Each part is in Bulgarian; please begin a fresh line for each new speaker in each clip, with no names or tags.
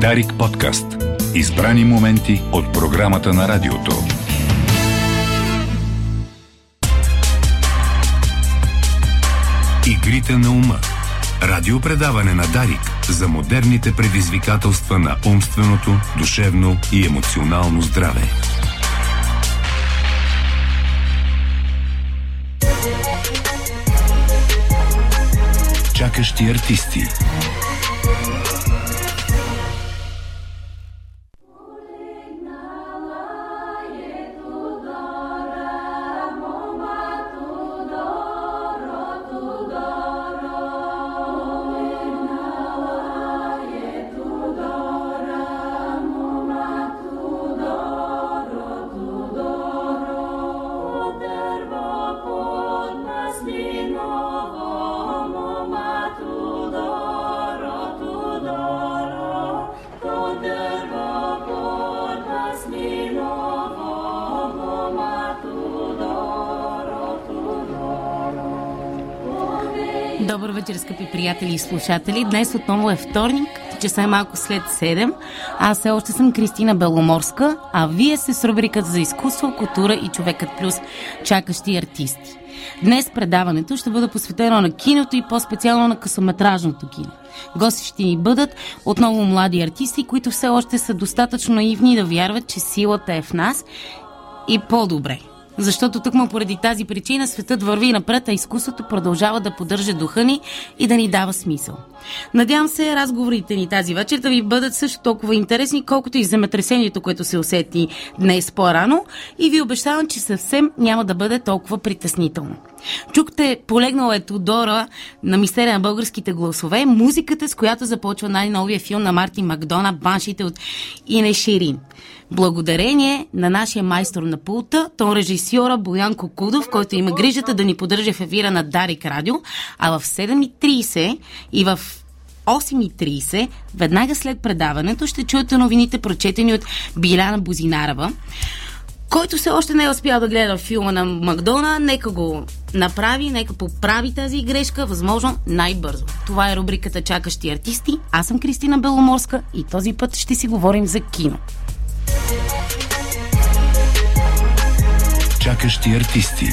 Дарик подкаст. Избрани моменти от програмата на радиото. Игрите на ума. Радиопредаване на Дарик за модерните предизвикателства на умственото, душевно и емоционално здраве. Чакащи артисти.
Добър вечер, скъпи приятели и слушатели. Днес отново е вторник, часа е малко след 7. Аз все още съм Кристина Беломорска, а вие сте с рубриката за изкуство, култура и човекът плюс чакащи артисти. Днес предаването ще бъде посветено на киното и по-специално на късометражното кино. Гости ще ни бъдат отново млади артисти, които все още са достатъчно наивни да вярват, че силата е в нас и по-добре. Защото тъкмо поради тази причина светът върви напред, а изкуството продължава да поддържа духа ни и да ни дава смисъл. Надявам се разговорите ни тази вечер да ви бъдат също толкова интересни, колкото и земетресението, което се усети днес по-рано и ви обещавам, че съвсем няма да бъде толкова притеснително. Чухте полегнала е Тодора на мистерия на българските гласове, музиката с която започва най-новия филм на Мартин Макдона «Баншите» от Ине Ширин. Благодарение на нашия майстор на пулта, тон режисьора Боян Кокудов, който има грижата да ни поддържа в ефира на Дарик Радио, а в 7.30 и в 8.30, веднага след предаването, ще чуете новините, прочетени от Биляна Бозинарова който все още не е успял да гледа филма на Макдона, нека го направи, нека поправи тази грешка, възможно най-бързо. Това е рубриката Чакащи артисти. Аз съм Кристина Беломорска и този път ще си говорим за кино.
Чакащи артисти.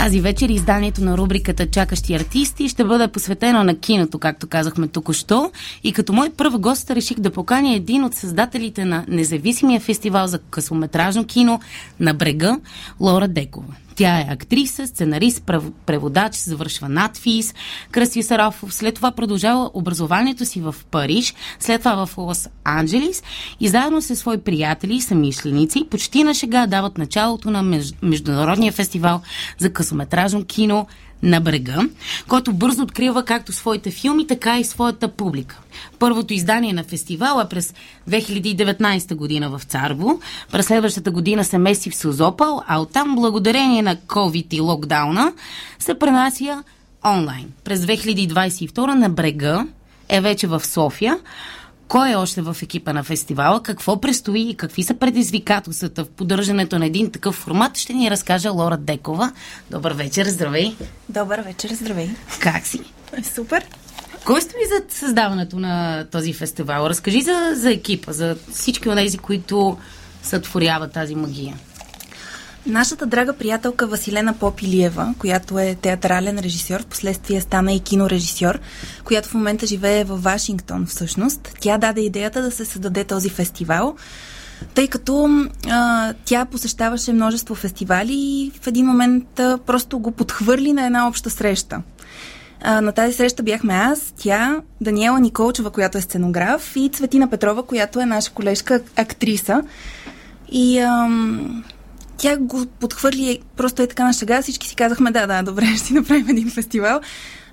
Тази вечер изданието на рубриката Чакащи артисти ще бъде посветено на киното, както казахме току-що. И като мой първ гост реших да поканя един от създателите на независимия фестивал за късометражно кино на брега, Лора Декова. Тя е актриса, сценарист, преводач, завършва надфис, Кръси Сарафов. След това продължава образованието си в Париж, след това в Лос-Анджелис и заедно с свои приятели и самишленици почти на шега дават началото на Международния фестивал за късометражно кино на брега, който бързо открива както своите филми, така и своята публика. Първото издание на фестивала през 2019 година в Царво, през следващата година се меси в Сузопал, а оттам благодарение на COVID и локдауна се пренася онлайн. През 2022 на брега е вече в София, кой е още в екипа на фестивала, какво предстои и какви са предизвикателствата в поддържането на един такъв формат, ще ни разкаже Лора Декова. Добър вечер, здравей!
Добър вечер, здравей!
Как си?
Супер!
Кой стои за създаването на този фестивал? Разкажи за, за екипа, за всички от тези, които сътворяват тази магия.
Нашата драга приятелка Василена Попилиева, която е театрален режисьор, в последствие стана и кинорежисьор, която в момента живее в Вашингтон всъщност, тя даде идеята да се създаде този фестивал, тъй като а, тя посещаваше множество фестивали и в един момент а, просто го подхвърли на една обща среща. А, на тази среща бяхме аз, тя, Даниела Николчева, която е сценограф, и Цветина Петрова, която е наша колежка актриса. И ам, тя го подхвърли просто е така на шега. Всички си казахме, да, да, добре, ще си направим един фестивал.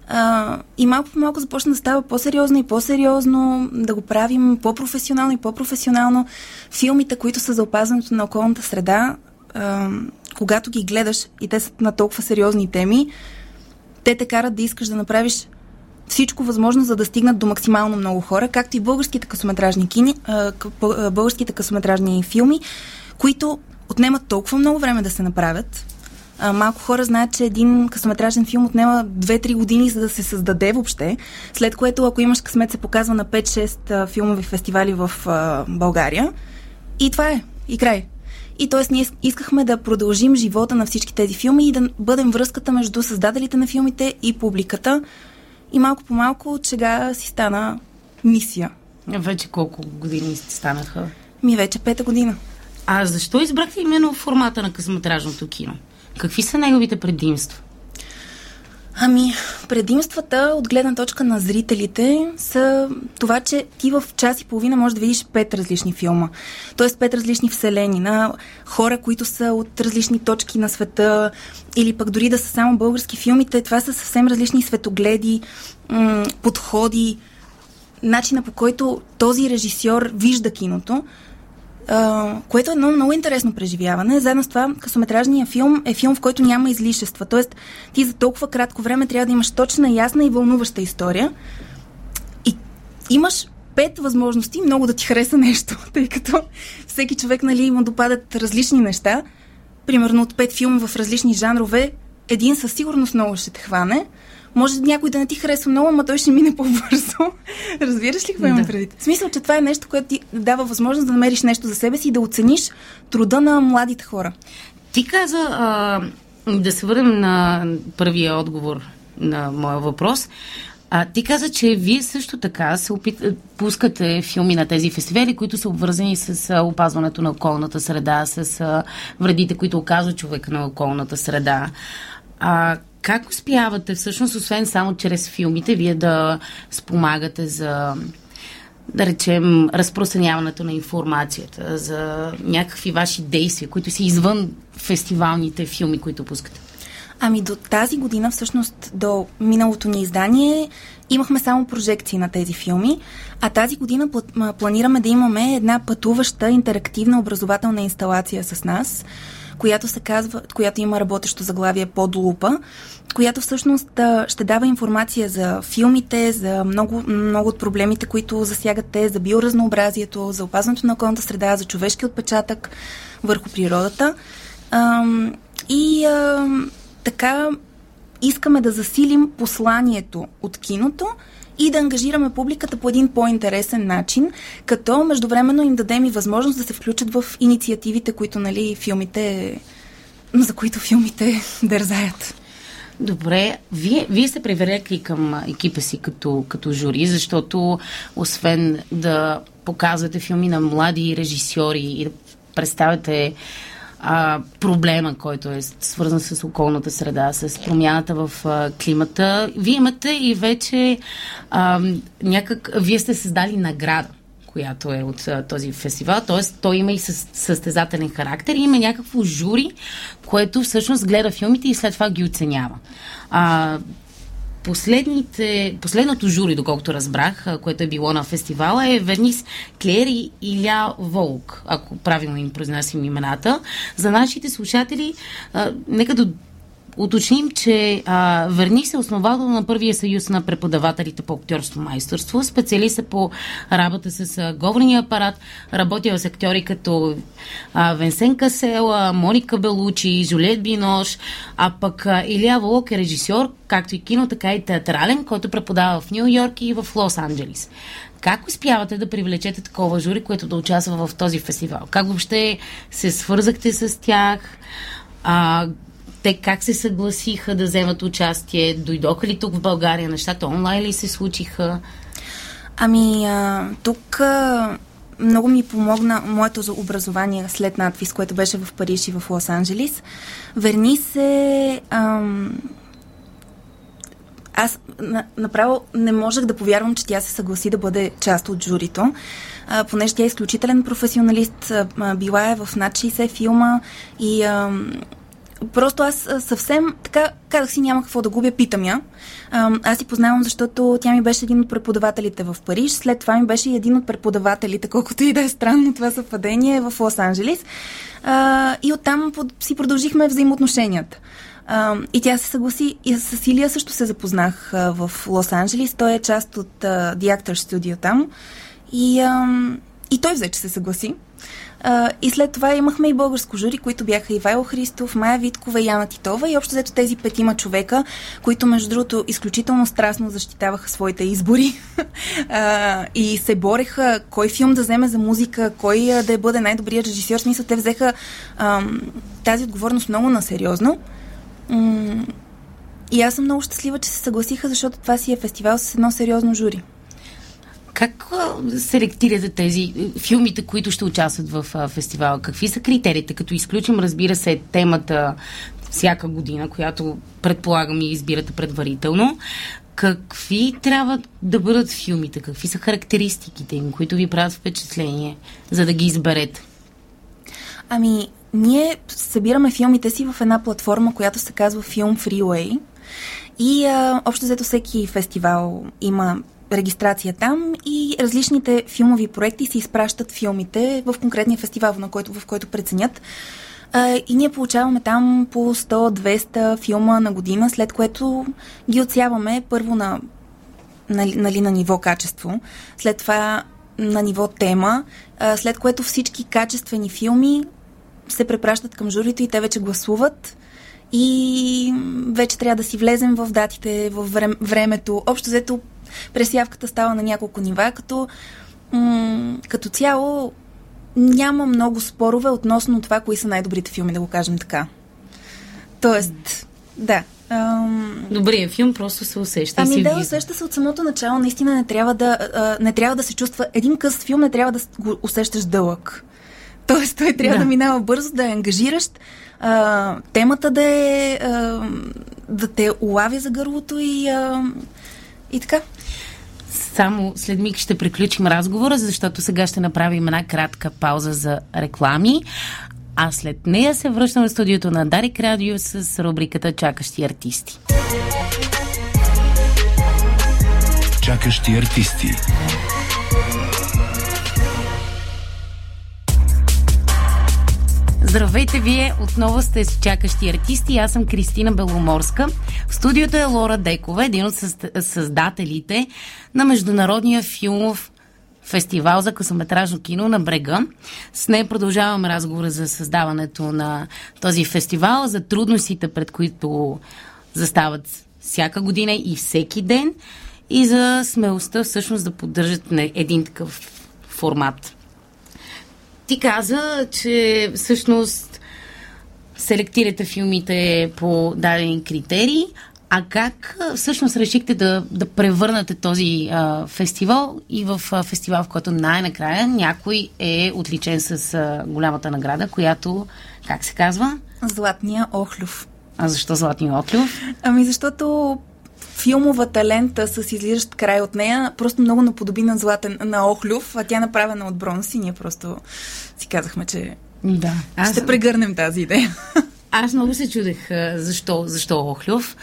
А, и малко по малко започна да става по-сериозно и по-сериозно, да го правим по-професионално и по-професионално. Филмите, които са за опазването на околната среда, а, когато ги гледаш и те са на толкова сериозни теми, те те карат да искаш да направиш всичко възможно, за да стигнат до максимално много хора, както и българските късометражни кини, българските късометражни филми, които отнемат толкова много време да се направят, А, малко хора знаят, че един късометражен филм отнема 2-3 години, за да се създаде въобще, след което, ако имаш късмет, се показва на 5-6 филмови фестивали в а, България. И това е. И край. И т.е. ние искахме да продължим живота на всички тези филми и да бъдем връзката между създателите на филмите и публиката. И малко по малко чега си стана мисия.
Вече колко години станаха?
Ми вече пета година.
А защо избрахте именно формата на късометражното кино? Какви са неговите предимства?
Ами, предимствата от гледна точка на зрителите са това, че ти в час и половина можеш да видиш пет различни филма. Тоест пет различни вселени на хора, които са от различни точки на света или пък дори да са само български филмите. Това са съвсем различни светогледи, подходи, начина по който този режисьор вижда киното което е едно много интересно преживяване. Заедно с това, късометражният филм е филм, в който няма излишества. Тоест, ти за толкова кратко време трябва да имаш точна, ясна и вълнуваща история. И имаш пет възможности много да ти хареса нещо, тъй като всеки човек, нали, има допадат различни неща. Примерно от пет филма в различни жанрове, един със сигурност много ще те хване, може някой да не ти харесва много, но той ще мине по-бързо. Разбираш ли какво имам да. предвид? В смисъл, че това е нещо, което ти дава възможност да намериш нещо за себе си и да оцениш труда на младите хора.
Ти каза, а, да се върнем на първия отговор на моя въпрос. А, ти каза, че вие също така се опит... пускате филми на тези фестивали, които са обвързани с а, опазването на околната среда, с а, вредите, които оказва човек на околната среда. А, как успявате всъщност, освен само чрез филмите, вие да спомагате за да речем, разпространяването на информацията, за някакви ваши действия, които са извън фестивалните филми, които пускате?
Ами до тази година, всъщност до миналото ни издание, имахме само прожекции на тези филми, а тази година планираме да имаме една пътуваща интерактивна образователна инсталация с нас, която се казва, която има работещо заглавие под лупа, която всъщност ще дава информация за филмите, за много, много от проблемите, които засягат те, за биоразнообразието, за опазването на околната среда, за човешки отпечатък върху природата. И така искаме да засилим посланието от киното и да ангажираме публиката по един по-интересен начин, като междувременно им дадем и възможност да се включат в инициативите, които нали, филмите, за които филмите дързаят.
Добре, вие, вие сте привлекли към екипа си като, като жури, защото освен да показвате филми на млади режисьори и да представяте а, проблема, който е свързан с околната среда, с промяната в а, климата. Вие имате и вече а, някак... Вие сте създали награда която е от а, този фестивал. Т.е. той има и със, състезателен характер и има някакво жури, което всъщност гледа филмите и след това ги оценява. А, последните, последното жури, доколкото разбрах, което е било на фестивала, е Вернис Клер и Иля Волк, ако правилно им произнасям имената. За нашите слушатели, нека да уточним, че а, Вернис е основател на първия съюз на преподавателите по актьорство майсторство, специалист по работа с а, говорения апарат, работил с актьори като а, Венсен Касела, Моника Белучи, Жулет Бинош, а пък а, Илия Волок е режисьор, както и кино, така и театрален, който преподава в Нью Йорк и в Лос Анджелис. Как успявате да привлечете такова жури, което да участва в този фестивал? Как въобще се свързахте с тях? А, те как се съгласиха да вземат участие? Дойдоха ли тук в България? Нещата онлайн ли се случиха?
Ами, а, тук а, много ми помогна моето образование след надвис, което беше в Париж и в Лос-Анджелис. Верни се... Ам, аз направо не можех да повярвам, че тя се съгласи да бъде част от журито, а, понеже тя е изключителен професионалист, а, била е в над 60 филма и а, Просто аз съвсем така казах си няма какво да губя, питам я. Аз си познавам, защото тя ми беше един от преподавателите в Париж, след това ми беше един от преподавателите, колкото и да е странно това съвпадение в Лос-Анджелис. И оттам си продължихме взаимоотношенията. И тя се съгласи. И с Илия също се запознах в Лос-Анджелис. Той е част от The Actors Studio там. И, и той взе, че се съгласи. И след това имахме и българско жури, които бяха Ивайло Христов, Майя Виткова и Яна Титова. И общо взето тези петима човека, които между другото изключително страстно защитаваха своите избори а, и се бореха кой филм да вземе за музика, кой а, да бъде най-добрият режисьор. В смисъл, те взеха а, тази отговорност много насериозно. И аз съм много щастлива, че се съгласиха, защото това си е фестивал с едно сериозно жури.
Как селектирате тези филмите, които ще участват в фестивала? Какви са критериите? Като изключим, разбира се, темата всяка година, която предполагам и избирате предварително. Какви трябва да бъдат филмите? Какви са характеристиките им, които ви правят впечатление, за да ги изберете?
Ами, ние събираме филмите си в една платформа, която се казва Film Freeway. И а, общо взето всеки фестивал има регистрация там и различните филмови проекти си изпращат филмите в конкретния фестивал, на който, в който преценят. И ние получаваме там по 100-200 филма на година, след което ги отсяваме първо на, нали, нали, на ниво качество, след това на ниво тема, след което всички качествени филми се препращат към журито и те вече гласуват и вече трябва да си влезем в датите, в времето. Общо взето пресявката става на няколко нива, като м- като цяло няма много спорове относно това, кои са най-добрите филми, да го кажем така. Тоест, да.
Ам... Добрият филм просто се усеща.
Ами да, усеща се от самото начало. Наистина не трябва да, а, не трябва да се чувства. Един къс филм не трябва да го усещаш дълъг. Тоест, той трябва да, да минава бързо, да е ангажиращ, а, темата да е а, да те улавя за гърлото и, а, и така.
Само след миг ще приключим разговора, защото сега ще направим една кратка пауза за реклами. А след нея се връщам в студиото на Дарик Радио с рубриката Чакащи артисти.
Чакащи артисти.
Здравейте, вие отново сте с чакащи артисти. Аз съм Кристина Беломорска. В студиото е Лора Декова, един от създателите на Международния филмов фестивал за късометражно кино на Брега. С нея продължаваме разговора за създаването на този фестивал, за трудностите, пред които застават всяка година и всеки ден и за смелостта всъщност да поддържат един такъв формат. Ти каза, че всъщност селектирате филмите по дадени критерии, а как всъщност решихте да, да превърнете този а, фестивал и в а, фестивал, в който най-накрая някой е отличен с а, голямата награда, която, как се казва?
Златния Охлюв.
А защо Златния Охлюв?
Ами защото филмовата лента с излизащ край от нея просто много наподоби на златен, на Охлюв, а тя е направена от бронз и ние просто си казахме, че
да.
Аз... ще прегърнем тази идея.
Аз много се чудех защо, защо Охлюв.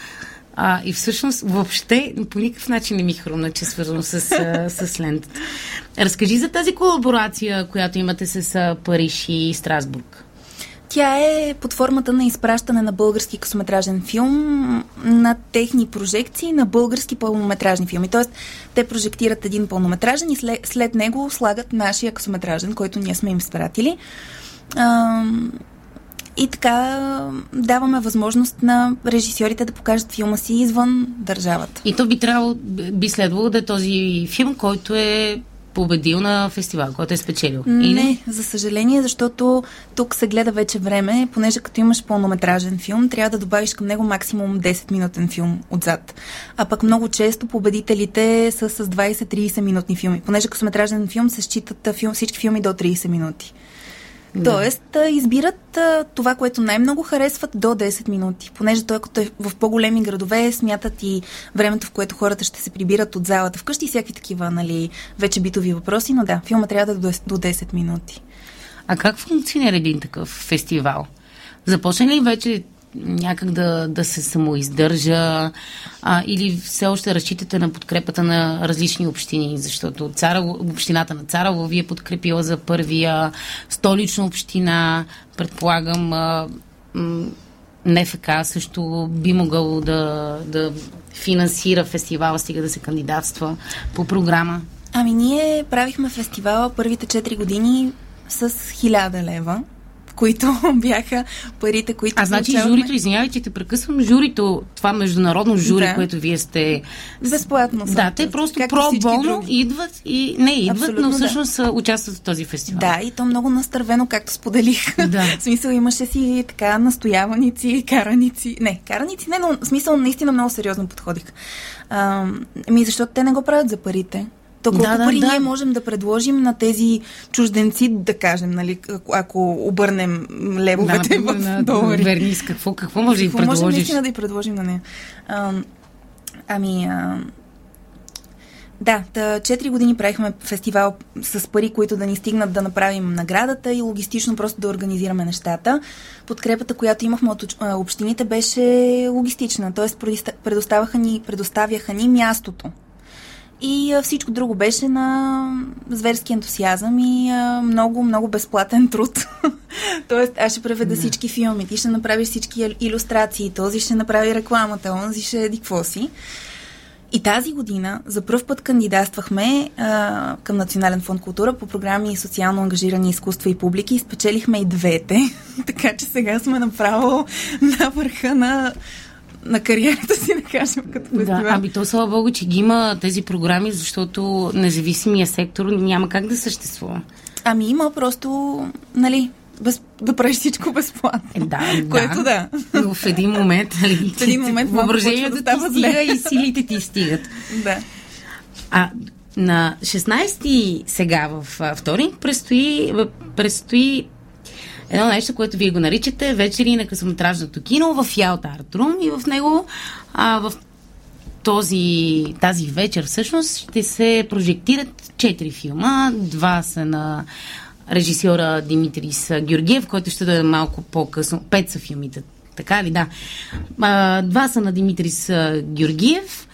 А, и всъщност въобще по никакъв начин не ми хрумна, че е свързано с, с лентата. Разкажи за тази колаборация, която имате с Париж и Страсбург.
Тя е под формата на изпращане на български късометражен филм на техни прожекции на български пълнометражни филми. Тоест, те прожектират един пълнометражен и след, него слагат нашия късометражен, който ние сме им спратили. А, и така даваме възможност на режисьорите да покажат филма си извън държавата.
И то би трябвало, би следвало да е този филм, който е победил на фестивал, който е спечелил?
Не, не, за съжаление, защото тук се гледа вече време, понеже като имаш пълнометражен филм, трябва да добавиш към него максимум 10-минутен филм отзад. А пък много често победителите са с 20-30 минутни филми. Понеже късометражен филм се считат филм, всички филми до 30 минути. Да. Тоест, избират това, което най-много харесват до 10 минути. Понеже той, като е в по-големи градове, смятат и времето, в което хората ще се прибират от залата вкъщи и всякакви такива, нали, вече битови въпроси, но да, филма трябва да е до 10 минути.
А как функционира един такъв фестивал? Започна ли вече някак да, да се самоиздържа а, или все още разчитате на подкрепата на различни общини, защото Царово, общината на Царово ви е подкрепила за първия, столична община, предполагам а, м- НФК също би могъл да, да финансира фестивала, стига да се кандидатства по програма.
Ами ние правихме фестивала първите 4 години с 1000 лева които бяха парите, които.
А значи получаваме... журито, извинявай, че те прекъсвам, журито, това международно жури, да. което вие сте.
Безплатно.
Да, те просто про-болно идват и не идват, Абсолютно, но всъщност да. участват в този фестивал.
Да, и то много настървено, както споделих. Да. в смисъл имаше си така настояваници, караници. Не, караници не, но в смисъл наистина много сериозно подходих. А, ми, защото те не го правят за парите. То колко да, да, пари да. ние можем да предложим на тези чужденци, да кажем, нали, ако обърнем левовете да, в долари.
Вернис, какво, какво може
да
предложиш? Какво
можем наистина да й предложим на нея? А, ами... А, да, четири години правихме фестивал с пари, които да ни стигнат да направим наградата и логистично просто да организираме нещата. Подкрепата, която имахме от общините, беше логистична, т.е. предоставяха ни, предоставяха ни мястото и всичко друго беше на зверски ентусиазъм и много, много безплатен труд. Тоест, аз ще преведа всички филми, ти ще направиш всички иллюстрации, този ще направи рекламата, онзи ще еди какво си. И тази година за първ път кандидатствахме а, към Национален фонд култура по програми социално ангажирани изкуства и публики спечелихме и двете. така че сега сме направо на върха на на кариерата си, да кажем, като фестивал.
Да, ами то слава Богу, че ги има тези програми, защото независимия сектор няма как да съществува.
Ами има просто, нали, без, да правиш всичко безплатно.
Е, да,
Което да.
да. В един момент, нали,
в един момент
въображението да ти стига и силите ти стигат.
Да.
А на 16 сега в вторник предстои, предстои едно нещо, което вие го наричате вечери на късометражното кино в Ялта Артрум и в него а, в този, тази вечер всъщност ще се прожектират четири филма. Два са на режисьора Димитрис Георгиев, който ще даде малко по-късно. Пет са филмите, така ли? Да. А, два са на Димитрис Георгиев,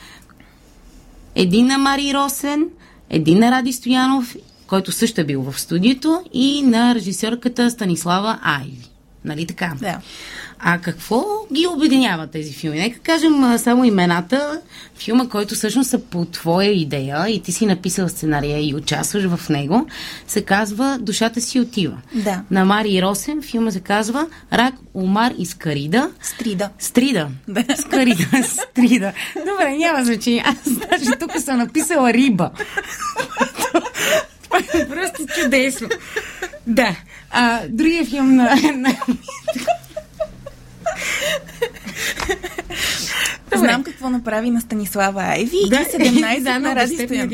един на Мари Росен, един на Ради Стоянов който също е бил в студиото, и на режисьорката Станислава Айви. Нали така?
Да.
А какво ги обединява тези филми? Нека кажем само имената. Филма, който всъщност са по твоя идея и ти си написал сценария и участваш в него, се казва Душата си отива.
Да.
На Мари Росен филма се казва Рак, Омар и Скарида.
Стрида.
Стрида. Да. Скарида. Стрида. Добре, няма значение. Аз даже тук съм написала риба. Просто чудесно. Да. А, другия филм на... на...
Знам какво направи на Станислава Айви да, и 17 да, на Ради Стоян.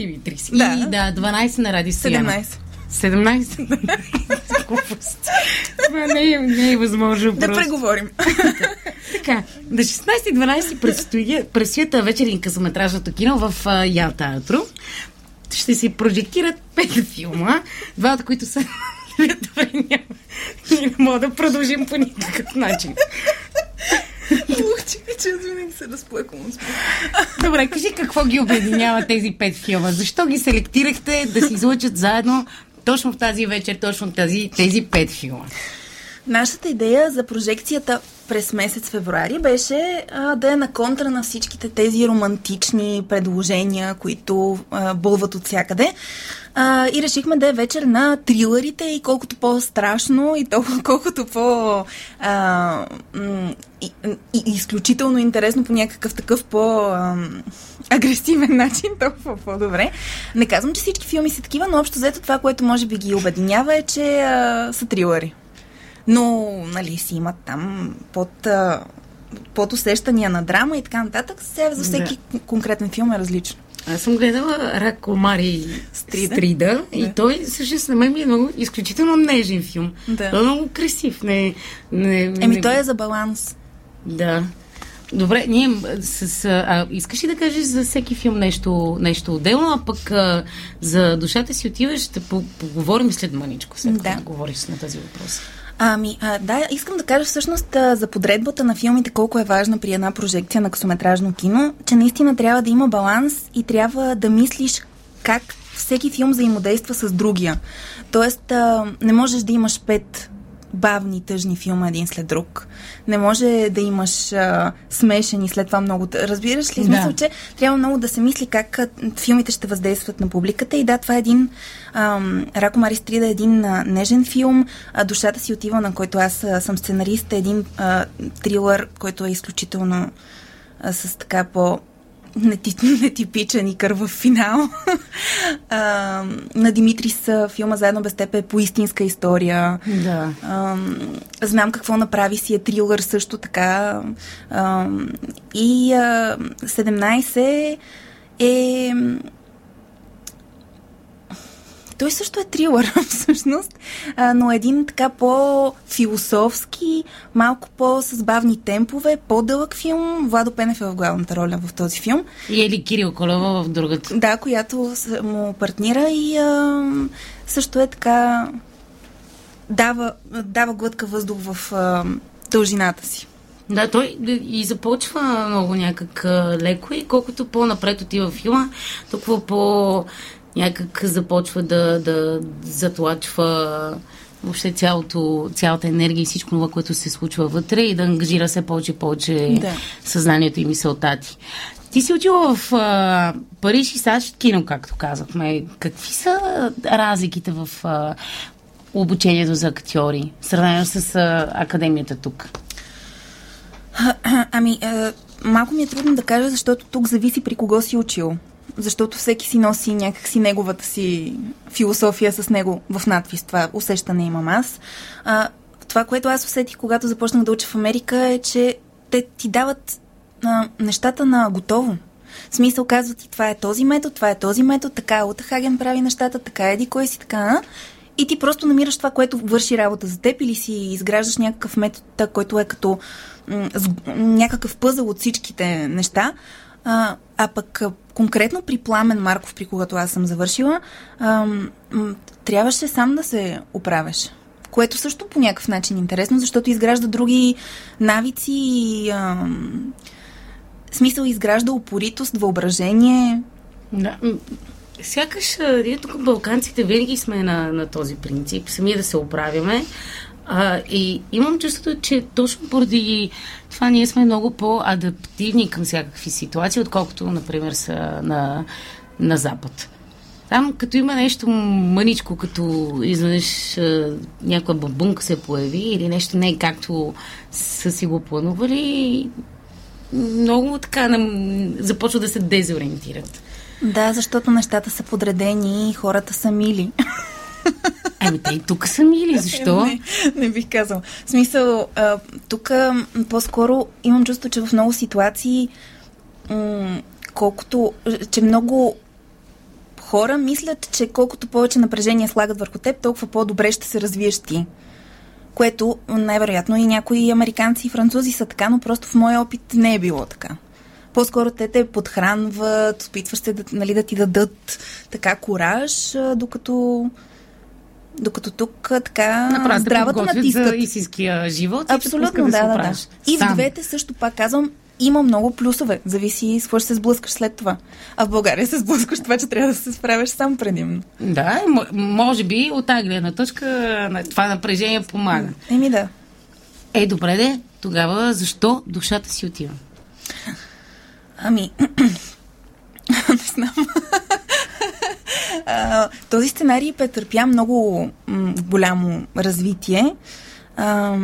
Да. И да, 12 на Ради Стоян.
17.
17? Това не е, не е възможно.
Да просто. преговорим.
така, на 16 12 предстои, предстоят вечерин късометражното кино в Ялта Атро ще се прожектират пет филма, два от които са Добре, няма. Ние не мога да продължим по никакъв начин.
Лучи, че аз винаги се разплъквам
Добре, кажи какво ги обединява тези пет филма? Защо ги селектирахте да се излучат заедно точно в тази вечер, точно тази, тези пет филма?
Нашата идея за прожекцията през месец февруари беше а, да е на контра на всичките тези романтични предложения, които а, бълват от всякъде. А, и решихме да е вечер на трилърите и колкото по-страшно и толкова колкото по- а, и, и, изключително интересно по някакъв такъв по- агресивен начин, толкова по-добре. Не казвам, че всички филми са такива, но общо взето това, което може би ги обединява е, че а, са трилъри но нали, си имат там под, под усещания на драма и така нататък. Сега за всеки да. конкретен филм е различно.
Аз съм гледала Рак Комари Стрида, Стрида да. и той всъщност на мен ми е много изключително нежен филм. Да. Той е много красив. Не, не,
Еми не... той е за баланс.
Да. Добре, ние с, а, искаш ли да кажеш за всеки филм нещо, нещо отделно, а пък а, за душата си отиваш, ще поговорим след мъничко, след да. говориш на тази въпрос.
Ами, а, да, искам да кажа всъщност а, за подредбата на филмите колко е важна при една прожекция на късометражно кино, че наистина трябва да има баланс и трябва да мислиш как всеки филм взаимодейства с другия. Тоест, а, не можеш да имаш пет бавни, тъжни филма един след друг. Не може да имаш а, смешен и след това много... Разбираш ли? Да. Смисъл, че трябва много да се мисли как филмите ще въздействат на публиката. И да, това е един... Ам, Рако Мари Стрида е един а, нежен филм. А, Душата си отива, на който аз а, съм сценарист. Е един а, трилър, който е изключително а, с така по нетипичен и кървав финал. а, на Димитрис филма Заедно без теб е по истинска история.
Да.
А, знам какво направи си е трилър също така. А, и а, 17 е той също е трилър, всъщност, а, но един така по-философски, малко по-с бавни темпове, по-дълъг филм. Владо Пенев е в главната роля в този филм.
И Ели Кирил Колева в другата.
Да, която му партнира и а, също е така дава, дава глътка въздух в а, дължината си.
Да, той и започва много някак леко и колкото по-напред отива филма, толкова по някак започва да, да затлачва въобще цялото, цялата енергия и всичко това, което се случва вътре и да ангажира се повече и повече да. съзнанието и мисълта ти. Ти си учила в а, Париж и САЩ кино, както казахме. Какви са разликите в а, обучението за актьори, сравнено с а, академията тук?
А, ами, а, малко ми е трудно да кажа, защото тук зависи при кого си учил защото всеки си носи някакси неговата си философия с него в надвис. Това усещане имам аз. А, това, което аз усетих, когато започнах да уча в Америка, е, че те ти дават а, нещата на готово. В смисъл казват ти, това е този метод, това е този метод, така Ута Хаген прави нещата, така еди кой си, така. И ти просто намираш това, което върши работа за теб или си изграждаш някакъв метод, който е като м- някакъв пъзъл от всичките неща. А, а пък конкретно при Пламен Марков, при когато аз съм завършила, а, трябваше сам да се оправяш. Което също по някакъв начин е интересно, защото изгражда други навици и а, смисъл изгражда упоритост, въображение.
Да. Сякаш ние тук балканците винаги сме на, на този принцип, сами да се оправяме. А, и имам чувството, че точно поради това ние сме много по-адаптивни към всякакви ситуации, отколкото, например, са на, на Запад. Там, като има нещо мъничко, като изведнъж някаква бабунка се появи или нещо не е както са си го планували, много така нам, започва да се дезориентират.
Да, защото нещата са подредени и хората са мили.
Ами те и тук са мили, защо?
не, не бих казал. В смисъл, а, тук по-скоро имам чувство, че в много ситуации м- колкото, че много хора мислят, че колкото повече напрежение слагат върху теб, толкова по-добре ще се развиеш ти. Което най-вероятно и някои американци и французи са така, но просто в моя опит не е било така. По-скоро те те подхранват, опитваш се да, нали, да ти дадат така кораж, докато докато тук така
Направо
здравата натискат.
за истинския живот.
Абсолютно, да, да, да, да. И в двете също пак казвам, има много плюсове. Зависи с какво ще се сблъскаш след това. А в България се сблъскаш това, че трябва да се справяш сам предимно.
Да, може би от тази гледна точка това напрежение помага.
Еми да.
Е, добре де, тогава защо душата си отива?
Ами, не знам. този сценарий претърпя много м- голямо развитие. А,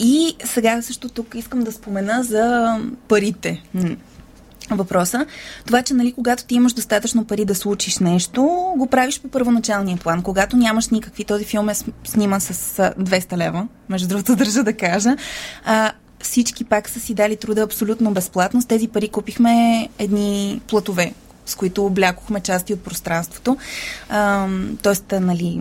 и сега също тук искам да спомена за парите. Въпроса. Това, че нали, когато ти имаш достатъчно пари да случиш нещо, го правиш по първоначалния план. Когато нямаш никакви, този филм е сниман с 200 лева, между другото държа да кажа, а, всички пак са си дали труда абсолютно безплатно. С тези пари купихме едни платове, с които облякохме части от пространството. Тоест, нали,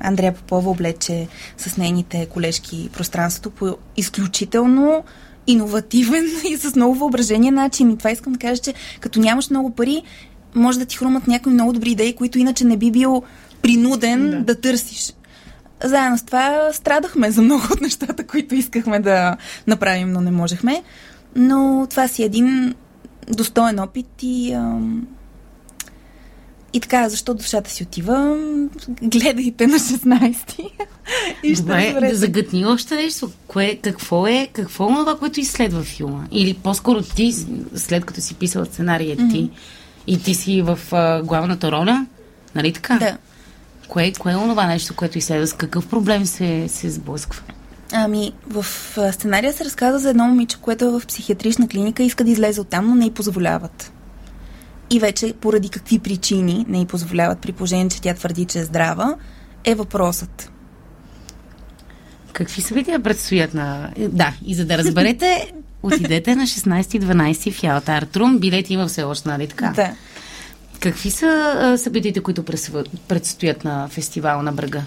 Андрея Попова облече с нейните колежки пространството по изключително иновативен и с много въображение начин. И това искам да кажа, че като нямаш много пари, може да ти хрумат някои много добри идеи, които иначе не би бил принуден да, да търсиш. Заедно с това страдахме за много от нещата, които искахме да направим, но не можехме. Но това си е един достоен опит и, и така, защо душата си отива? Гледайте на 16
и ще Добре, да загътни още нещо. Кое, какво е, какво е това, което изследва филма? Или по-скоро ти, след като си писала сценария mm-hmm. ти, и ти си в а, главната роля, нали така?
Да.
Кое, кое е онова нещо, което изследва? С какъв проблем се, се сблъсква?
Ами, в сценария се разказва за едно момиче, което е в психиатрична клиника и иска да излезе оттам, но не й позволяват. И вече поради какви причини не й позволяват, при положение, че тя твърди, че е здрава, е въпросът.
Какви събития предстоят на... Да, и за да разберете, отидете на 16-12 в Ялта Артрум. Билети има все още, нали така?
Да.
Какви са събитията, които предстоят на фестивала на Бръга?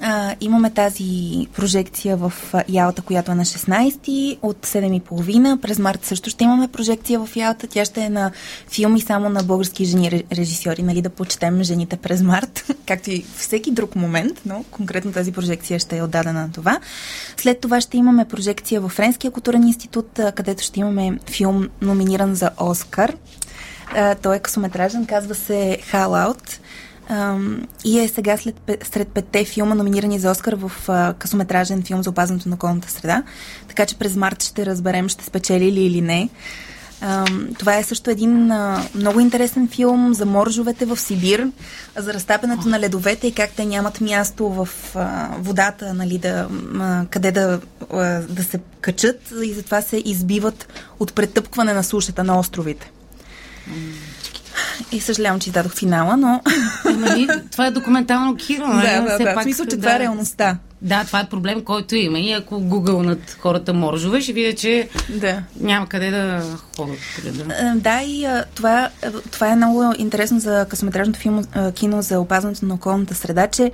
А, имаме тази прожекция в Ялта, която е на 16 от 7.30. През март също ще имаме прожекция в Ялта. Тя ще е на филми само на български жени режисьори, нали, да почетем жените през март, както и всеки друг момент, но конкретно тази прожекция ще е отдадена на това. След това ще имаме прожекция в Френския културен институт, където ще имаме филм номиниран за Оскар. Той е късометражен, казва се Hall Out и е сега след, сред петте филма, номинирани за Оскар в а, късометражен филм за опазването на околната среда. Така че през март ще разберем ще спечели ли или не. Това е също един много интересен филм за моржовете в Сибир, за разтапянето на ледовете и как те нямат място в водата, нали, да, къде да, да се качат и затова се избиват от претъпкване на сушата на островите. И съжалявам, че издадох финала, но...
Нали, това е документално кино. Нали?
Да, да, да. В смисъл, че да. това е реалността.
Да, това е проблем, който има. И ако гугълнат хората моржове, ще видя, че да. няма къде да ходят. Къде
да... да, и това, това е много интересно за късометражното филм, кино за опазването на околната среда, че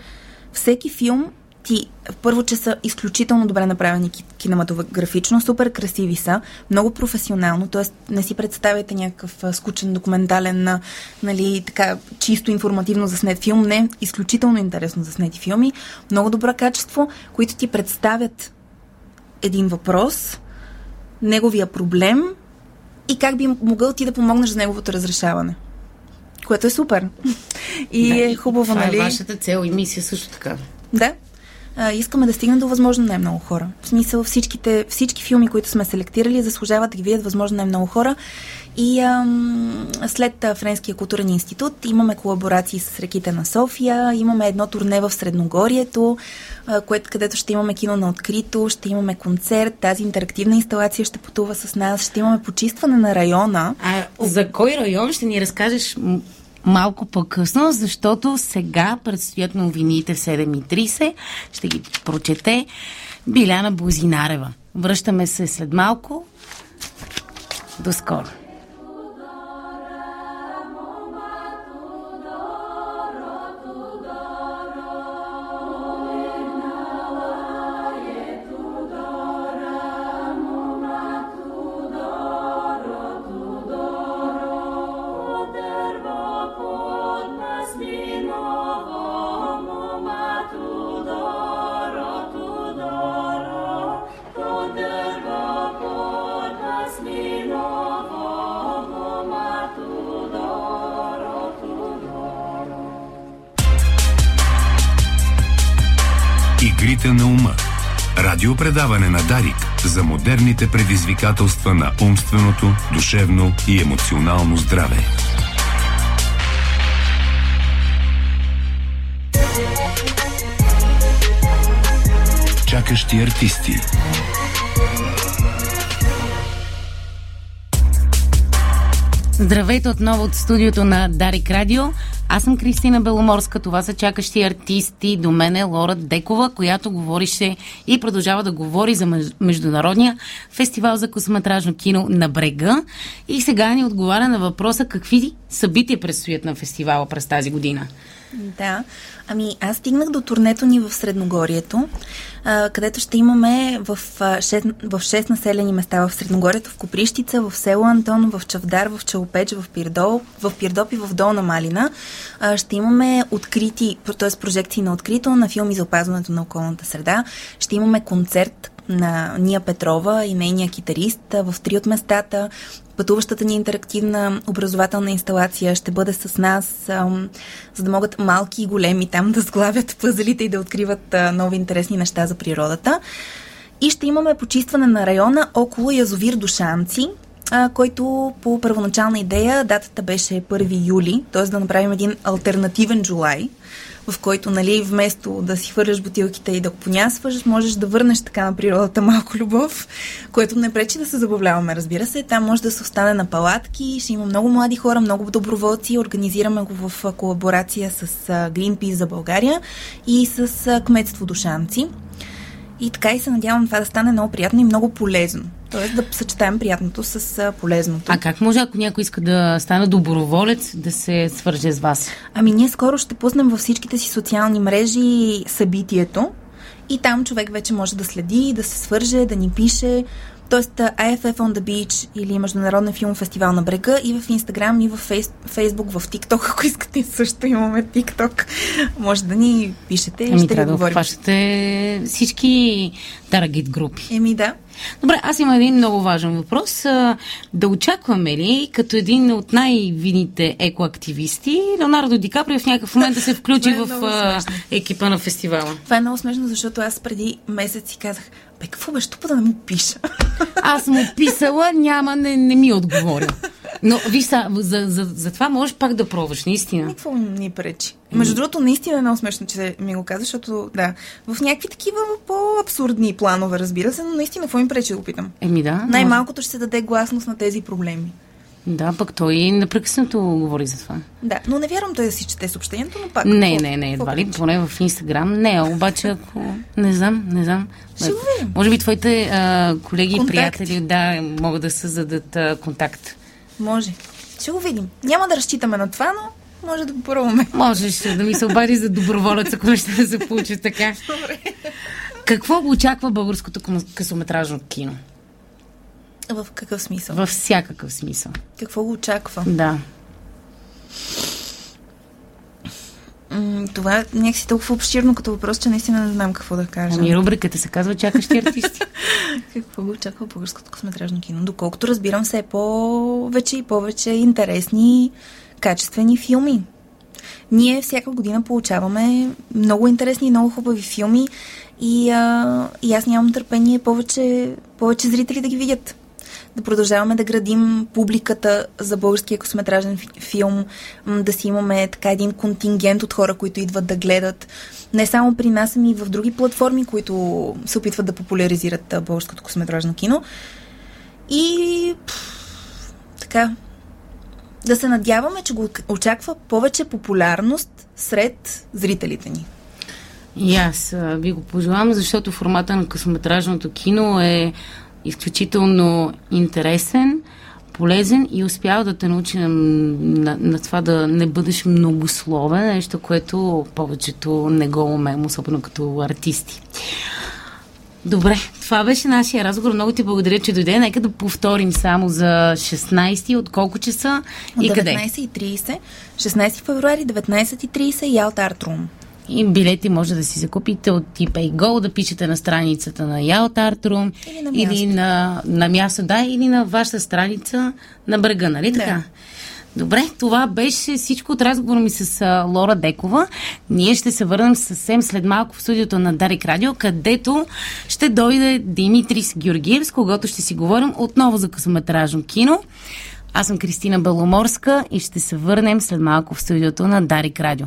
всеки филм ти, първо, че са изключително добре направени кинематографично, супер красиви са, много професионално, т.е. не си представяйте някакъв скучен документален, нали, така, чисто информативно заснет филм, не, изключително интересно заснети филми, много добро качество, които ти представят един въпрос, неговия проблем и как би могъл ти да помогнеш за неговото разрешаване. Което е супер. И да, е хубаво,
това
е нали?
Това е вашата цел и мисия също така.
Да, искаме да стигне до възможно най-много хора. В смисъл всичките, всички филми, които сме селектирали, заслужават да ги видят възможно най-много хора. И ам, след Френския културен институт имаме колаборации с реките на София, имаме едно турне в Средногорието, а, което, където ще имаме кино на открито, ще имаме концерт, тази интерактивна инсталация ще пътува с нас, ще имаме почистване на района.
А за кой район ще ни разкажеш малко по-късно, защото сега предстоят новините в 7.30. Ще ги прочете Биляна Бозинарева. Връщаме се след малко. До скоро.
Радиопредаване на Дарик за модерните предизвикателства на умственото, душевно и емоционално здраве. Чакащи артисти.
Здравейте отново от студиото на Дарик Радио. Аз съм Кристина Беломорска, това са чакащи артисти. До мен е Лора Декова, която говорише и продължава да говори за Международния фестивал за косметражно кино на Брега. И сега ни отговаря на въпроса какви събития предстоят на фестивала през тази година.
Да, ами аз стигнах до турнето ни в Средногорието, където ще имаме в, а, 6, в 6 населени места в Средногорието, в Коприщица, в село Антон, в Чавдар, в Челопеч, в Пирдол, в Пирдоп и в Долна Малина. Ще имаме открити, т.е. прожекции на открито на филми за опазването на околната среда. Ще имаме концерт на Ния Петрова и нейния китарист в три от местата. Пътуващата ни интерактивна образователна инсталация ще бъде с нас, за да могат малки и големи там да сглавят пъзелите и да откриват нови интересни неща за природата. И ще имаме почистване на района около язовир Душанци, който по първоначална идея датата беше 1 юли, т.е. да направим един альтернативен Джулай, в който, нали, вместо да си хвърляш бутилките и да понясваш, можеш да върнеш така на природата малко любов, което не пречи да се забавляваме, разбира се. Там може да се остане на палатки, ще има много млади хора, много доброволци. Организираме го в колаборация с Greenpeace за България и с кметство Душанци. И така и се надявам това да стане много приятно и много полезно. Тоест да съчетаем приятното с полезното.
А как може, ако някой иска да стане доброволец, да се свърже с вас?
Ами ние скоро ще пуснем във всичките си социални мрежи събитието и там човек вече може да следи, да се свърже, да ни пише. Тоест IFF on the Beach или Международен филм фестивал на брега и в Инстаграм, и в фейс, Фейсбук, в ТикТок, ако искате също имаме ТикТок. Може да ни пишете и
Еми,
ще
трябва
да.
Да всички таргет групи.
Еми да.
Добре, аз имам един много важен въпрос. Да очакваме ли, като един от най-вините екоактивисти, Леонардо Ди Каприо в някакъв момент да се включи
е
в екипа на фестивала?
Това е много смешно, защото аз преди месец си казах, бе, какво беше тупа да не му пиша?
Аз му писала, няма, не, не ми отговоря. Но виж са, за, за, за това можеш пак да пробваш, наистина.
Никакво ни пречи. Между другото, наистина е много смешно, че ми го каза, защото да, в някакви такива по-абсурдни планове, разбира се, но наистина какво им пречи да опитам.
Еми да.
Най-малкото ще се даде гласност на тези проблеми.
Да, пък той непрекъснато говори за това.
Да, но не вярвам той да си чете съобщението, но пак.
Не, не, не, едва ли, поне в Инстаграм. Не, обаче ако... Не знам, не знам.
Ще.
Може би твоите а, колеги и приятели, да, могат да създадат а, контакт.
Може. Ще го видим. Няма да разчитаме на това, но може да го пробваме.
Можеш да ми се обади за доброволец, ако ще да се получи така.
Добре.
Какво очаква българското късометражно кино?
В какъв смисъл?
Във всякакъв смисъл.
Какво го очаква?
Да.
Това някакси толкова обширно като въпрос, че наистина не знам какво да кажа.
Ами рубриката се казва Чакащи артисти.
Какво го очаква българското късометражно кино? Доколкото разбирам, все повече и повече интересни, качествени филми. Ние всяка година получаваме много интересни и много хубави филми и, а, и аз нямам търпение повече, повече зрители да ги видят. Да продължаваме да градим публиката за българския косметражен фи- филм, да си имаме така един контингент от хора, които идват да гледат. Не само при нас, ами и в други платформи, които се опитват да популяризират българското косметражно кино. И пф, така, да се надяваме, че го очаква повече популярност сред зрителите ни.
И аз ви го пожелавам, защото формата на късометражното кино е изключително интересен, полезен и успява да те научи на, на, на това да не бъдеш многословен, нещо, което повечето не го умеем, особено като артисти. Добре, това беше нашия разговор. Много ти благодаря, че дойде. Нека да повторим само за 16 от колко часа
От
и къде.
19.30, 16 февруари, 19.30 и Ялта Артрум.
И билети може да си закупите от Tipay Go, да пишете на страницата на Art Room
Или на
или на, на място, да, или на вашата страница на брега, нали
Да.
така? Добре, това беше всичко от разговора ми с а, Лора Декова. Ние ще се върнем съвсем след малко в студиото на Дарик Радио, където ще дойде Димитрис Георгиев, с когото ще си говорим отново за късометражно кино. Аз съм Кристина Беломорска и ще се върнем след малко в студиото на Дарик Радио.